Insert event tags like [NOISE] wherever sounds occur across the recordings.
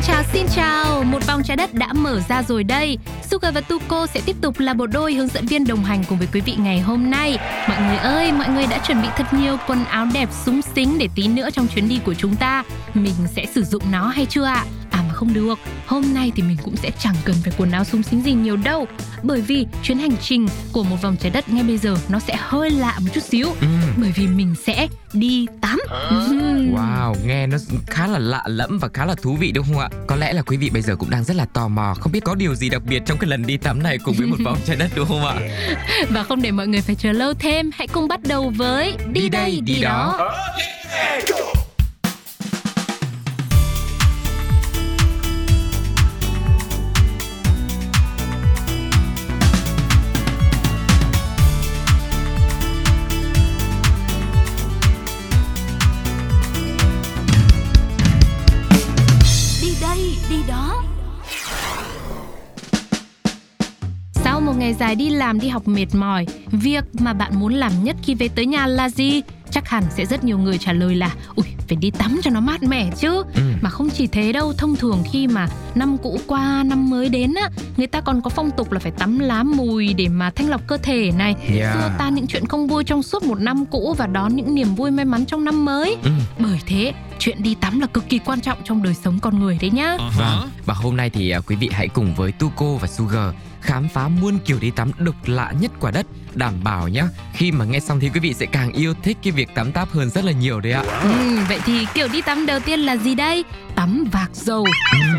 Xin chào, xin chào! Một vòng trái đất đã mở ra rồi đây. Suga và Tuko sẽ tiếp tục là bộ đôi hướng dẫn viên đồng hành cùng với quý vị ngày hôm nay. Mọi người ơi, mọi người đã chuẩn bị thật nhiều quần áo đẹp súng xính để tí nữa trong chuyến đi của chúng ta. Mình sẽ sử dụng nó hay chưa ạ? À không được, hôm nay thì mình cũng sẽ chẳng cần phải quần áo súng xính gì nhiều đâu. Bởi vì chuyến hành trình của một vòng trái đất ngay bây giờ nó sẽ hơi lạ một chút xíu. Ừ. Bởi vì mình sẽ đi tắm. [LAUGHS] Wow, nghe nó khá là lạ lẫm và khá là thú vị đúng không ạ? Có lẽ là quý vị bây giờ cũng đang rất là tò mò, không biết có điều gì đặc biệt trong cái lần đi tắm này cùng với một [LAUGHS] vòng trái đất đúng không ạ? Và không để mọi người phải chờ lâu thêm, hãy cùng bắt đầu với Đi, đây, đi, đó. Đi dài đi làm đi học mệt mỏi, việc mà bạn muốn làm nhất khi về tới nhà là gì? Chắc hẳn sẽ rất nhiều người trả lời là Ui, phải đi tắm cho nó mát mẻ chứ Ừ. Mà không chỉ thế đâu, thông thường khi mà năm cũ qua, năm mới đến á Người ta còn có phong tục là phải tắm lá mùi để mà thanh lọc cơ thể này Yeah. Xua tan những chuyện không vui trong suốt một năm cũ và đón những niềm vui may mắn trong năm mới Ừ. Bởi thế, chuyện đi tắm là cực kỳ quan trọng trong đời sống con người đấy nhá Vâng, và hôm nay thì à, quý vị hãy cùng với Tuko và Sugar khám phá muôn kiểu đi tắm độc lạ nhất quả đất đảm bảo nhá khi mà nghe xong thì quý vị sẽ càng yêu thích cái việc tắm táp hơn rất là nhiều đấy ạ Ừ, vậy thì kiểu đi tắm đầu tiên là gì đây? Tắm vạc dầu.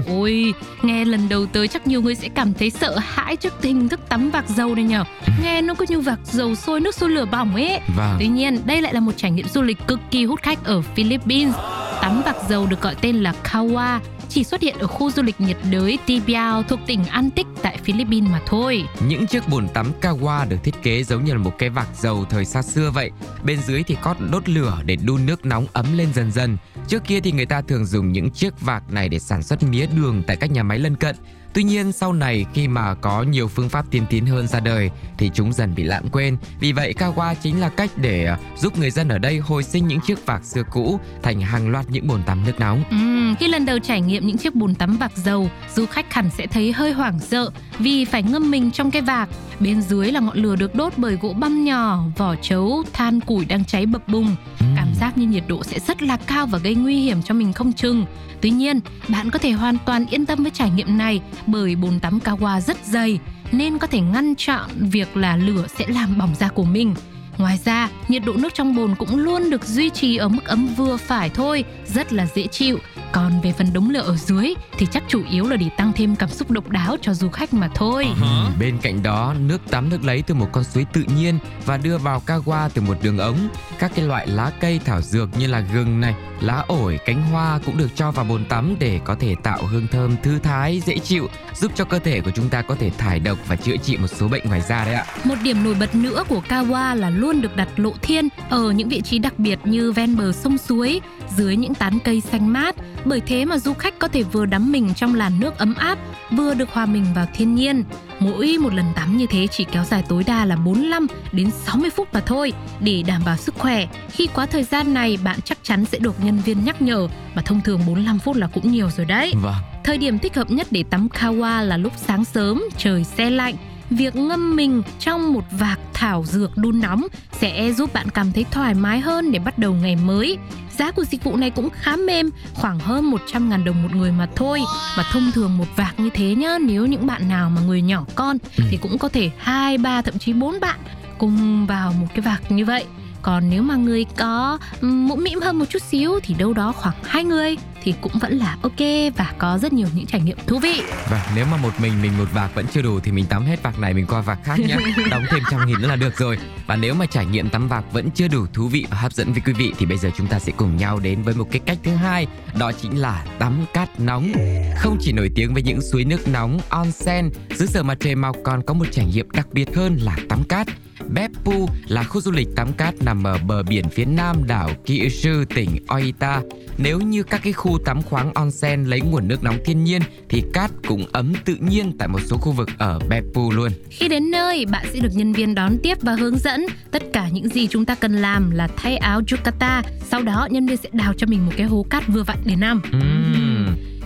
Ôi, nghe lần đầu tới chắc nhiều người sẽ cảm thấy sợ hãi trước hình thức tắm vạc dầu này nhở. Nghe nó cứ như vạc dầu sôi nước sôi lửa bỏng ấy. vâng Tuy nhiên, đây lại là một trải nghiệm du lịch cực kỳ hút khách ở Philippines. Tắm vạc dầu được gọi tên là Kawa, chỉ xuất hiện ở khu du lịch nhiệt đới Tibiao thuộc tỉnh Antic tại Philippines mà thôi. Những chiếc bồn tắm Kawa được thiết kế giống như là một cái vạc dầu thời xa xưa vậy. Bên dưới thì có đốt lửa để đun nước nóng ấm lên dần dần. Trước kia thì người ta thường dùng những chiếc vạc này để sản xuất mía đường tại các nhà máy lân cận. Tuy nhiên sau này khi mà có nhiều phương pháp tiên tiến hơn ra đời thì chúng dần bị lãng quên. Vì vậy Kawa chính là cách để à, giúp người dân ở đây hồi sinh những chiếc vạc xưa cũ thành hàng loạt những bồn tắm nước nóng. Ừm, khi lần đầu trải nghiệm những chiếc bồn tắm vạc dầu, du khách hẳn sẽ thấy hơi hoảng sợ vì phải ngâm mình trong cái vạc. Bên dưới là ngọn lửa được đốt bởi gỗ băm nhỏ, vỏ trấu, than củi đang cháy bập bùng. Cảm giác như nhiệt độ sẽ rất là cao và gây nguy hiểm cho mình không chừng. Tuy nhiên, bạn có thể hoàn toàn yên tâm với trải nghiệm này bởi bồn tắm Kawa rất dày, nên có thể ngăn chặn việc là lửa sẽ làm bỏng da của mình. Ngoài ra, nhiệt độ nước trong bồn cũng luôn được duy trì ở mức ấm vừa phải thôi, rất là dễ chịu. Còn về phần đống lửa ở dưới thì chắc chủ yếu là để tăng thêm cảm xúc độc đáo cho du khách mà thôi. Ừ, Bên cạnh đó, nước tắm được lấy từ một con suối tự nhiên và đưa vào Kawa từ một đường ống. Các cái loại lá cây thảo dược như là gừng này, lá ổi, cánh hoa cũng được cho vào bồn tắm để có thể tạo hương thơm thư thái, dễ chịu, giúp cho cơ thể của chúng ta có thể thải độc và chữa trị một số bệnh ngoài da đấy ạ. Một điểm nổi bật nữa của Kawa là luôn được đặt lộ thiên ở những vị trí đặc biệt như ven bờ sông suối, dưới những tán cây xanh mát. Bởi thế mà du khách có thể vừa đắm mình trong làn nước ấm áp, vừa được hòa mình vào thiên nhiên. Mỗi một lần tắm như thế chỉ kéo dài tối đa là 45 đến 60 phút mà thôi để đảm bảo sức khỏe. Khi quá thời gian này bạn chắc chắn sẽ được nhân viên nhắc nhở và thông thường 45 phút là cũng nhiều rồi đấy. Vâng. Thời điểm thích hợp nhất để tắm kawa là lúc sáng sớm, trời se lạnh. Việc ngâm mình trong một vạc thảo dược đun nóng sẽ giúp bạn cảm thấy thoải mái hơn để bắt đầu ngày mới. Giá của dịch vụ này cũng khá mềm, khoảng hơn 100.000 đồng một người mà thôi. Và thông thường một vạc như thế nhá, nếu những bạn nào mà người nhỏ con thì cũng có thể 2, 3 thậm chí 4 bạn cùng vào một cái vạc như vậy. Còn nếu mà người có mũm mĩm hơn một chút xíu thì đâu đó khoảng hai người thì cũng vẫn là ok và có rất nhiều những trải nghiệm thú vị. Và nếu mà một mình mình một vạc vẫn chưa đủ thì mình tắm hết vạc này mình qua vạc khác nhé. [LAUGHS] Đóng thêm trăm nghìn nữa là được rồi. Và nếu mà trải nghiệm tắm vạc vẫn chưa đủ thú vị và hấp dẫn với quý vị thì bây giờ chúng ta sẽ cùng nhau đến với một cái cách thứ hai, đó chính là tắm cát nóng. Không chỉ nổi tiếng với những suối nước nóng onsen, dưới giờ mặt trời mọc còn có một trải nghiệm đặc biệt hơn là tắm cát. Beppu là khu du lịch tắm cát nằm ở bờ biển phía nam đảo Kyushu, tỉnh Oita. Nếu như các cái khu tắm khoáng onsen lấy nguồn nước nóng thiên nhiên thì cát cũng ấm tự nhiên tại một số khu vực ở Beppu luôn. Khi đến nơi, bạn sẽ được nhân viên đón tiếp và hướng dẫn tất cả những gì chúng ta cần làm là thay áo yukata. Sau đó nhân viên sẽ đào cho mình một cái hố cát vừa vặn để nằm. Uhm.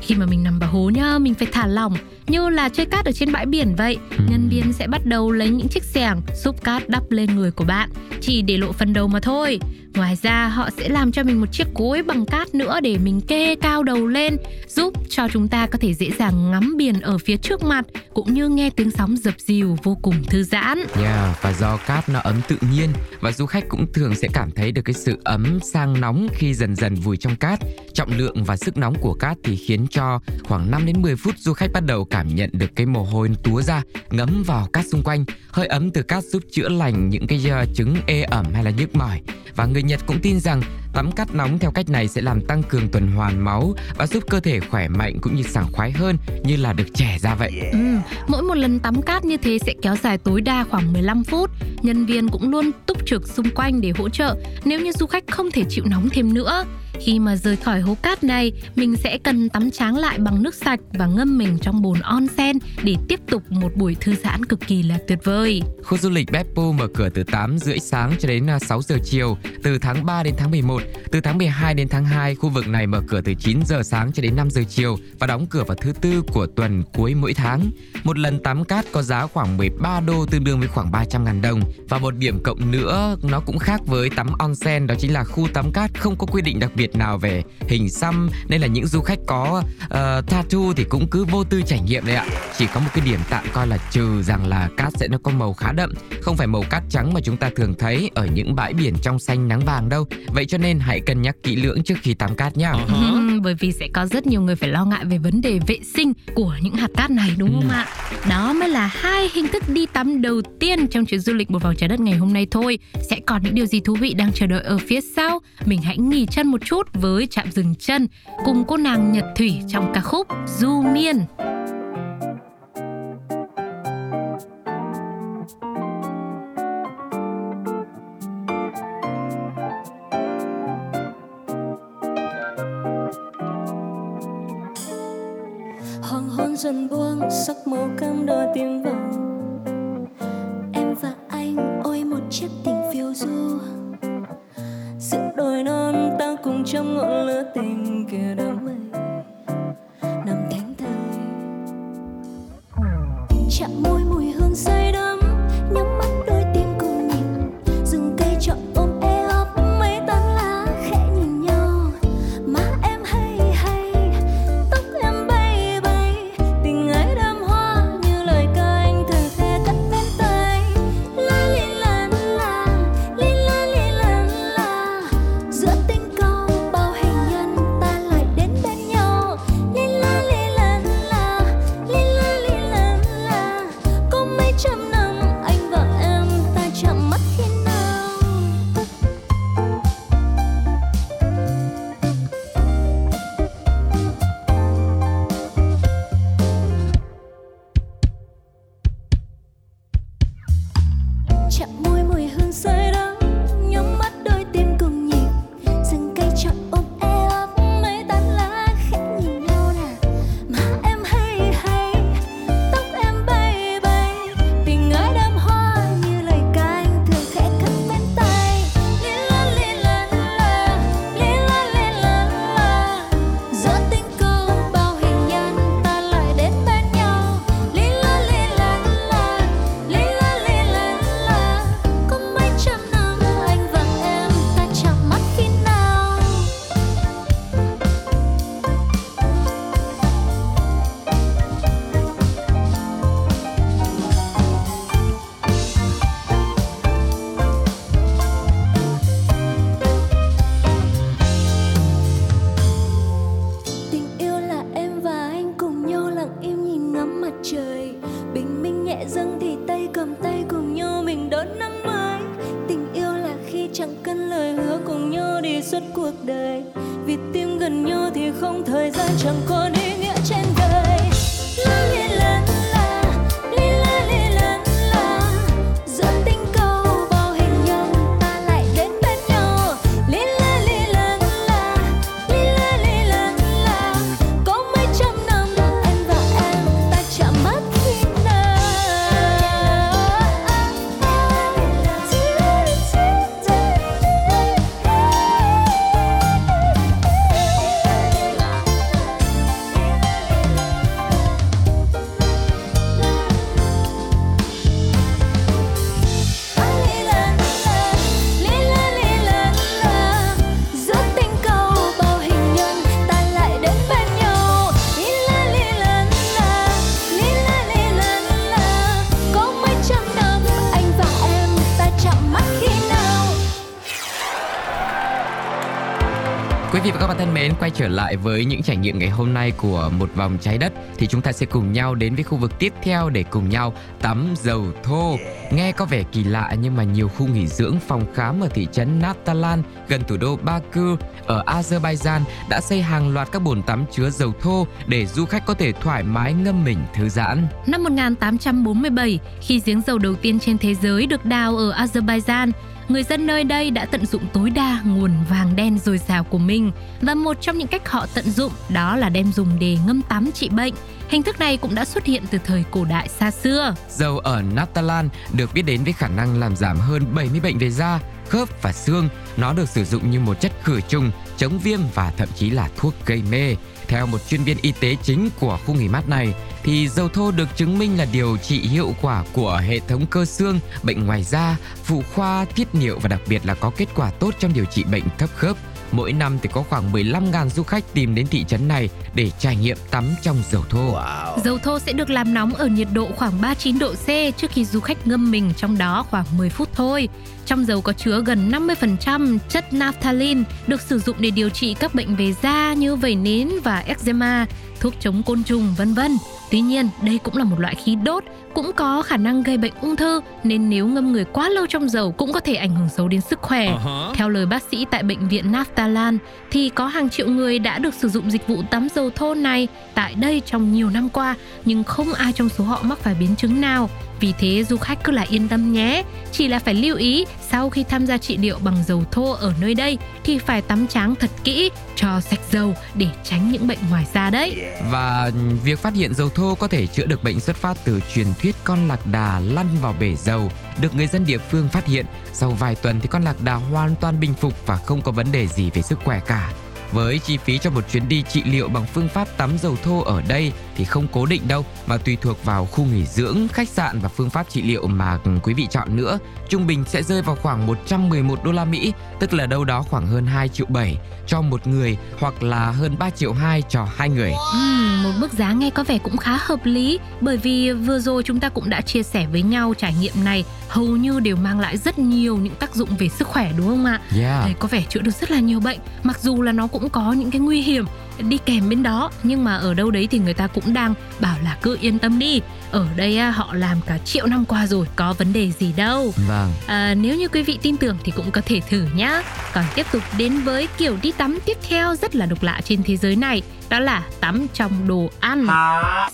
Khi mà mình nằm vào hố nhá, mình phải thả lỏng như là chơi cát ở trên bãi biển vậy. Nhân viên sẽ bắt đầu lấy những chiếc xẻng xúc cát đắp lên người của bạn, chỉ để lộ phần đầu mà thôi. Ngoài ra họ sẽ làm cho mình một chiếc gối bằng cát nữa để mình kê cao đầu lên, giúp cho chúng ta có thể dễ dàng ngắm biển ở phía trước mặt cũng như nghe tiếng sóng dập dìu vô cùng thư giãn. Yeah, và do cát nó ấm tự nhiên và du khách cũng thường sẽ cảm thấy được cái sự ấm sang nóng khi dần dần vùi trong cát. Trọng lượng và sức nóng của cát thì khiến cho khoảng 5 đến 10 phút du khách bắt đầu cảm nhận được cái mồ hôi túa ra, ngấm vào cát xung quanh. Hơi ấm từ cát giúp chữa lành những cái ờ, chứng ê ẩm hay là nhức mỏi. Và người Nhật cũng tin rằng tắm cát nóng theo cách này sẽ làm tăng cường tuần hoàn máu và giúp cơ thể khỏe mạnh cũng như sảng khoái hơn như là được trẻ ra vậy. Ừ, mỗi một lần tắm cát như thế sẽ kéo dài tối đa khoảng 15 phút. Nhân viên cũng luôn túc trực xung quanh để hỗ trợ nếu như du khách không thể chịu nóng thêm nữa. Khi mà rời khỏi hố cát này, mình sẽ cần tắm tráng lại bằng nước sạch và ngâm mình trong bồn onsen để tiếp tục một buổi thư giãn cực kỳ là tuyệt vời. Khu du lịch Beppu mở cửa từ 8 rưỡi sáng cho đến à, 6 giờ chiều, từ tháng 3 đến tháng 11. Từ tháng 12 đến tháng 2, khu vực này mở cửa từ 9 giờ sáng cho đến 5 giờ chiều và đóng cửa vào thứ tư của tuần cuối mỗi tháng. Một lần tắm cát có giá khoảng 13 đô tương đương với khoảng 300 ngàn đồng. Và một điểm cộng nữa nó cũng khác với tắm onsen đó chính là khu tắm cát không có quy định đặc biệt biệt nào về hình xăm. Nên là những du khách có uh, tattoo thì cũng cứ vô tư trải nghiệm đấy ạ. Chỉ có một cái điểm tạm coi là trừ rằng là cát sẽ nó có màu khá đậm không phải màu cát trắng mà chúng ta thường thấy ở những bãi biển trong xanh nắng vàng đâu. Vậy cho nên hãy cân nhắc kỹ lưỡng trước khi tắm cát nhá. Uh-huh. bởi vì sẽ có rất nhiều người phải lo ngại về vấn đề vệ sinh của những hạt cát này đúng không ừ. ạ? Đó mới là hai hình thức đi tắm đầu tiên trong chuyến du lịch một vòng trái đất ngày hôm nay thôi. Sẽ còn những điều gì thú vị đang chờ đợi ở phía sau? Mình hãy nghỉ chân một chút chút với trạm dừng chân cùng cô nàng Nhật Thủy trong ca khúc Du Miên. Hoàng hôn dần buông sắc màu cam đỏ tím trời bình minh nhẹ dâng thì tay cầm tay cùng nhau mình đón năm mới. Tình yêu là khi chẳng cần lời hứa cùng nhau đi suốt cuộc đời. Vì tim gần nhau thì không thời gian chẳng còn ít trở lại với những trải nghiệm ngày hôm nay của một vòng trái đất thì chúng ta sẽ cùng nhau đến với khu vực tiếp theo để cùng nhau tắm dầu thô. Nghe có vẻ kỳ lạ nhưng mà nhiều khu nghỉ dưỡng phòng khám ở thị trấn Naftalan gần thủ đô Baku ở Azerbaijan đã xây hàng loạt các bồn tắm chứa dầu thô để du khách có thể thoải mái ngâm mình thư giãn. Năm 1847, khi giếng dầu đầu tiên trên thế giới được đào ở Azerbaijan, người dân nơi đây đã tận dụng tối đa nguồn vàng đen dồi dào của mình và một trong những cách họ tận dụng đó là đem dùng để ngâm tắm trị bệnh. Hình thức này cũng đã xuất hiện từ thời cổ đại xa xưa. Dầu ở Natalan được biết đến với khả năng làm giảm hơn 70 bệnh về da, khớp và xương. Nó được sử dụng như một chất khử trùng, chống viêm và thậm chí là thuốc gây mê. Theo một chuyên viên y tế chính của khu nghỉ mát này, thì dầu thô được chứng minh là điều trị hiệu quả của hệ thống cơ xương, bệnh ngoài da, phụ khoa, tiết niệu và đặc biệt là có kết quả tốt trong điều trị bệnh thấp khớp. Mỗi năm thì có khoảng 15.000 du khách tìm đến thị trấn này để trải nghiệm tắm trong dầu thô. Dầu thô sẽ được làm nóng ở nhiệt độ khoảng 39 độ C trước khi du khách ngâm mình trong đó khoảng 10 phút thôi. Trong dầu có chứa gần 50% chất naphthalene được sử dụng để điều trị các bệnh về da như vẩy nến và eczema, thuốc chống côn trùng vân vân. Tuy nhiên, đây cũng là một loại khí đốt, cũng có khả năng gây bệnh ung thư nên nếu ngâm người quá lâu trong dầu cũng có thể ảnh hưởng xấu đến sức khỏe. Theo lời bác sĩ tại bệnh viện Naftalan thì có hàng triệu người đã được sử dụng dịch vụ tắm dầu thô này tại đây trong nhiều năm qua nhưng không ai trong số họ mắc phải biến chứng nào. Vì thế, du khách cứ là yên tâm nhé. Chỉ là phải lưu ý, sau khi tham gia trị liệu bằng dầu thô ở nơi đây, thì phải tắm tráng thật kỹ, cho sạch dầu để tránh những bệnh ngoài da đấy. Và việc phát hiện dầu thô có thể chữa được bệnh xuất phát từ truyền thuyết con lạc đà lăn vào bể dầu, được người dân địa phương phát hiện. Sau vài tuần thì con lạc đà hoàn toàn bình phục và không có vấn đề gì về sức khỏe cả. Với chi phí cho một chuyến đi trị liệu bằng phương pháp tắm dầu thô ở đây thì không cố định đâu mà tùy thuộc vào khu nghỉ dưỡng, khách sạn và phương pháp trị liệu mà quý vị chọn nữa. Trung bình sẽ rơi vào khoảng 111 đô la Mỹ, tức là đâu đó khoảng hơn 2 triệu 7 cho một người hoặc là hơn 3 triệu 2 cho hai người. Ừm, một mức giá nghe có vẻ cũng khá hợp lý bởi vì vừa rồi chúng ta cũng đã chia sẻ với nhau trải nghiệm này hầu như đều mang lại rất nhiều những tác dụng về sức khỏe đúng không ạ? Yeah. Có vẻ chữa được rất là nhiều bệnh mặc dù là nó cũng có những cái nguy hiểm đi kèm bên đó nhưng mà ở đâu đấy thì người ta cũng đang bảo là cứ yên tâm đi ở đây á, họ làm cả triệu năm qua rồi có vấn đề gì đâu Vâng. À, nếu như quý vị tin tưởng thì cũng có thể thử nhá. Còn tiếp tục đến với kiểu đi tắm tiếp theo rất là độc lạ trên thế giới này, đó là tắm trong đồ ăn.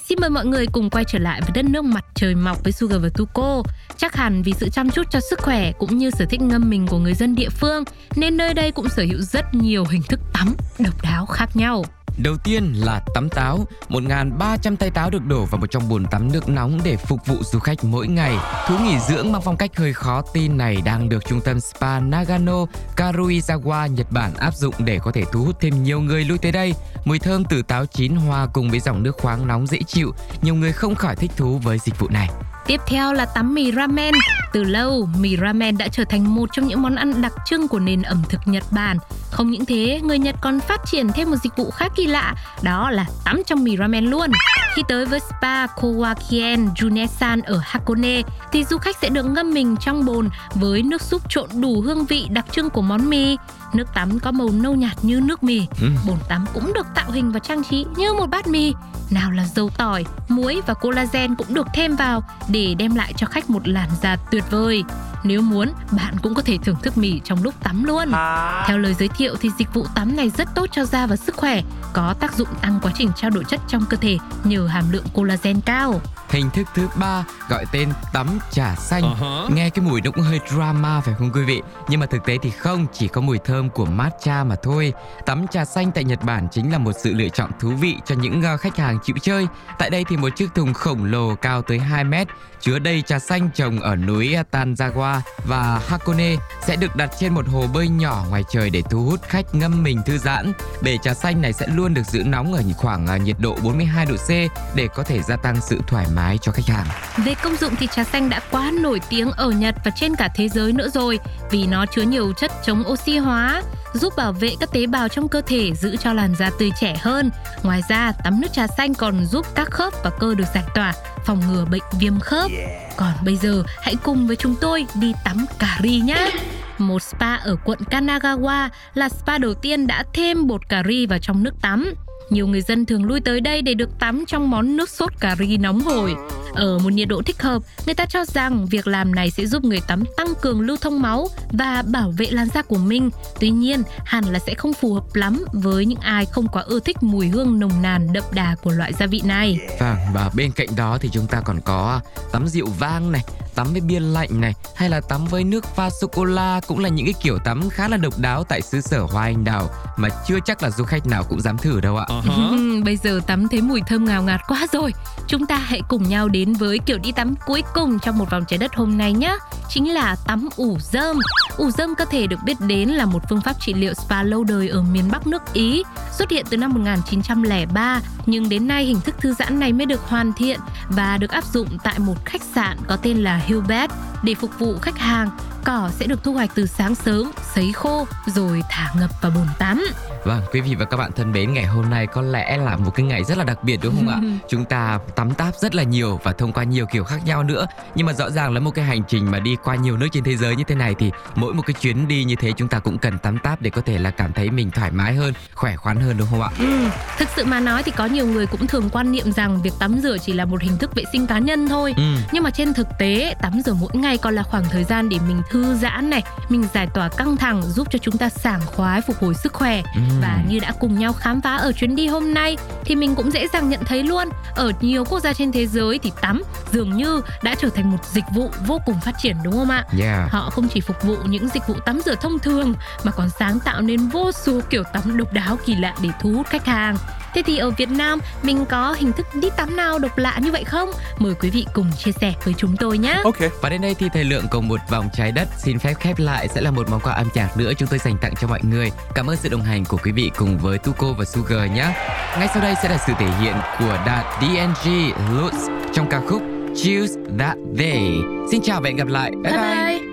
Xin mời mọi người cùng quay trở lại với đất nước mặt trời mọc với Sugar và Tuko. Chắc hẳn vì sự chăm chút cho sức khỏe cũng như sở thích ngâm mình của người dân địa phương nên nơi đây cũng sở hữu rất nhiều hình thức tắm độc đáo khác nhau. Đầu tiên là tắm táo, 1.300 tay táo được đổ vào một trong bồn tắm nước nóng để phục vụ du khách mỗi ngày. Thú nghỉ dưỡng mang phong cách hơi khó tin này đang được trung tâm spa Nagano Karuizawa Nhật Bản áp dụng để có thể thu hút thêm nhiều người lui tới đây. Mùi thơm từ táo chín hòa cùng với dòng nước khoáng nóng dễ chịu, nhiều người không khỏi thích thú với dịch vụ này. Tiếp theo là tắm mì ramen. Từ lâu, mì ramen đã trở thành một trong những món ăn đặc trưng của nền ẩm thực Nhật Bản. Không những thế, người Nhật còn phát triển thêm một dịch vụ khá kỳ lạ, đó là tắm trong mì ramen luôn. Khi tới với spa Kowakien Junesan ở Hakone, thì du khách sẽ được ngâm mình trong bồn với nước súp trộn đủ hương vị đặc trưng của món mì. Nước tắm có màu nâu nhạt như nước mì. Ừm. Bồn tắm cũng được tạo hình và trang trí như một bát mì. Nào là dầu tỏi, muối và collagen cũng được thêm vào để đem lại cho khách một làn da tuyệt vời. Nếu muốn, bạn cũng có thể thưởng thức mì trong lúc tắm luôn. À. Theo lời giới thiệu thì dịch vụ tắm này rất tốt cho da và sức khỏe, có tác dụng tăng quá trình trao đổi chất trong cơ thể nhờ hàm lượng collagen cao. Hình thức thứ ba gọi tên tắm trà xanh. Uh-huh. Nghe cái mùi nó cũng hơi drama phải không quý vị? Nhưng mà thực tế thì không, chỉ có mùi thơm của matcha mà thôi. Tắm trà xanh tại Nhật Bản chính là một sự lựa chọn thú vị cho những uh, khách hàng chịu chơi. Tại đây thì một chiếc thùng khổng lồ cao tới 2 mét chứa đầy trà xanh trồng ở núi Tanzawa và Hakone sẽ được đặt trên một hồ bơi nhỏ ngoài trời để thu hút khách ngâm mình thư giãn. Bể trà xanh này sẽ luôn được giữ nóng ở khoảng à, nhiệt độ 42 độ C để có thể gia tăng sự thoải mái cho khách hàng. Về công dụng thì trà xanh đã quá nổi tiếng ở Nhật và trên cả thế giới nữa rồi vì nó chứa nhiều chất chống oxy hóa, giúp bảo vệ các tế bào trong cơ thể giữ cho làn da tươi trẻ hơn. Ngoài ra, tắm nước trà xanh còn giúp các khớp và cơ được giải tỏa, phòng ngừa bệnh viêm khớp. Còn bây giờ, hãy cùng với chúng tôi đi tắm cà ri nhé. Một spa ở quận Kanagawa là spa đầu tiên đã thêm bột cà ri vào trong nước tắm. Nhiều người dân thường lui tới đây để được tắm trong món nước sốt cà ri nóng hổi. Ở một nhiệt độ thích hợp, người ta cho rằng việc làm này sẽ giúp người tắm tăng cường lưu thông máu và bảo vệ làn da của mình. Tuy nhiên, hẳn là sẽ không phù hợp lắm với những ai không quá ưa thích mùi hương nồng nàn đậm đà của loại gia vị này. Vâng, và bên cạnh đó thì chúng ta còn có tắm rượu vang này, tắm với bia lạnh này, hay là tắm với nước pha sô cô la cũng là những cái kiểu tắm khá là độc đáo tại xứ sở hoa anh đào mà chưa chắc là du khách nào cũng dám thử đâu ạ. Uh-huh. Bây giờ tắm thấy mùi thơm ngào ngạt quá rồi. Chúng ta hãy cùng nhau đến với kiểu đi tắm cuối cùng trong một vòng trái đất hôm nay nhé. Chính là tắm ủ rơm. Ủ dâm có thể được biết đến là một phương pháp trị liệu spa lâu đời ở miền Bắc nước Ý, xuất hiện từ năm 1903, nhưng đến nay hình thức thư giãn này mới được hoàn thiện và được áp dụng tại một khách sạn có tên là Hillbed để phục vụ khách hàng. Cỏ sẽ được thu hoạch từ sáng sớm, sấy khô rồi thả ngập vào bồn tắm. Vâng, quý vị và các bạn thân mến, ngày hôm nay có lẽ là một cái ngày rất là đặc biệt đúng không ạ? [LAUGHS] Chúng ta tắm táp rất là nhiều và thông qua nhiều kiểu khác nhau nữa. Nhưng mà rõ ràng là một cái hành trình mà đi qua nhiều nước trên thế giới như thế này thì mỗi một cái chuyến đi như thế chúng ta cũng cần tắm táp để có thể là cảm thấy mình thoải mái hơn, khỏe khoắn hơn đúng không ạ? Ừ, thực sự mà nói thì có nhiều người cũng thường quan niệm rằng việc tắm rửa chỉ là một hình thức vệ sinh cá nhân thôi. Ừ. Nhưng mà trên thực tế, tắm rửa mỗi ngày còn là khoảng thời gian để mình thư giãn này, mình giải tỏa căng thẳng giúp cho chúng ta sảng khoái phục hồi sức khỏe. Ừ. Và như đã cùng nhau khám phá ở chuyến đi hôm nay thì mình cũng dễ dàng nhận thấy luôn, ở nhiều quốc gia trên thế giới thì tắm dường như đã trở thành một dịch vụ vô cùng phát triển đúng không ạ? Yeah. Họ không chỉ phục vụ những dịch vụ tắm rửa thông thường mà còn sáng tạo nên vô số kiểu tắm độc đáo kỳ lạ để thu hút khách hàng. Thế thì ở Việt Nam mình có hình thức đi tắm nào độc lạ như vậy không? Mời quý vị cùng chia sẻ với chúng tôi nhé. Okay. Và đến đây thì thời lượng của một vòng trái đất xin phép khép lại sẽ là một món quà âm nhạc nữa chúng tôi dành tặng cho mọi người. Cảm ơn sự đồng hành của quý vị cùng với Tuko và Sugar nhé. Ngay sau đây sẽ là sự thể hiện của đạt DNG Lutz trong ca khúc Choose That Day. Xin chào và hẹn gặp lại. Bye Bye bye. bye.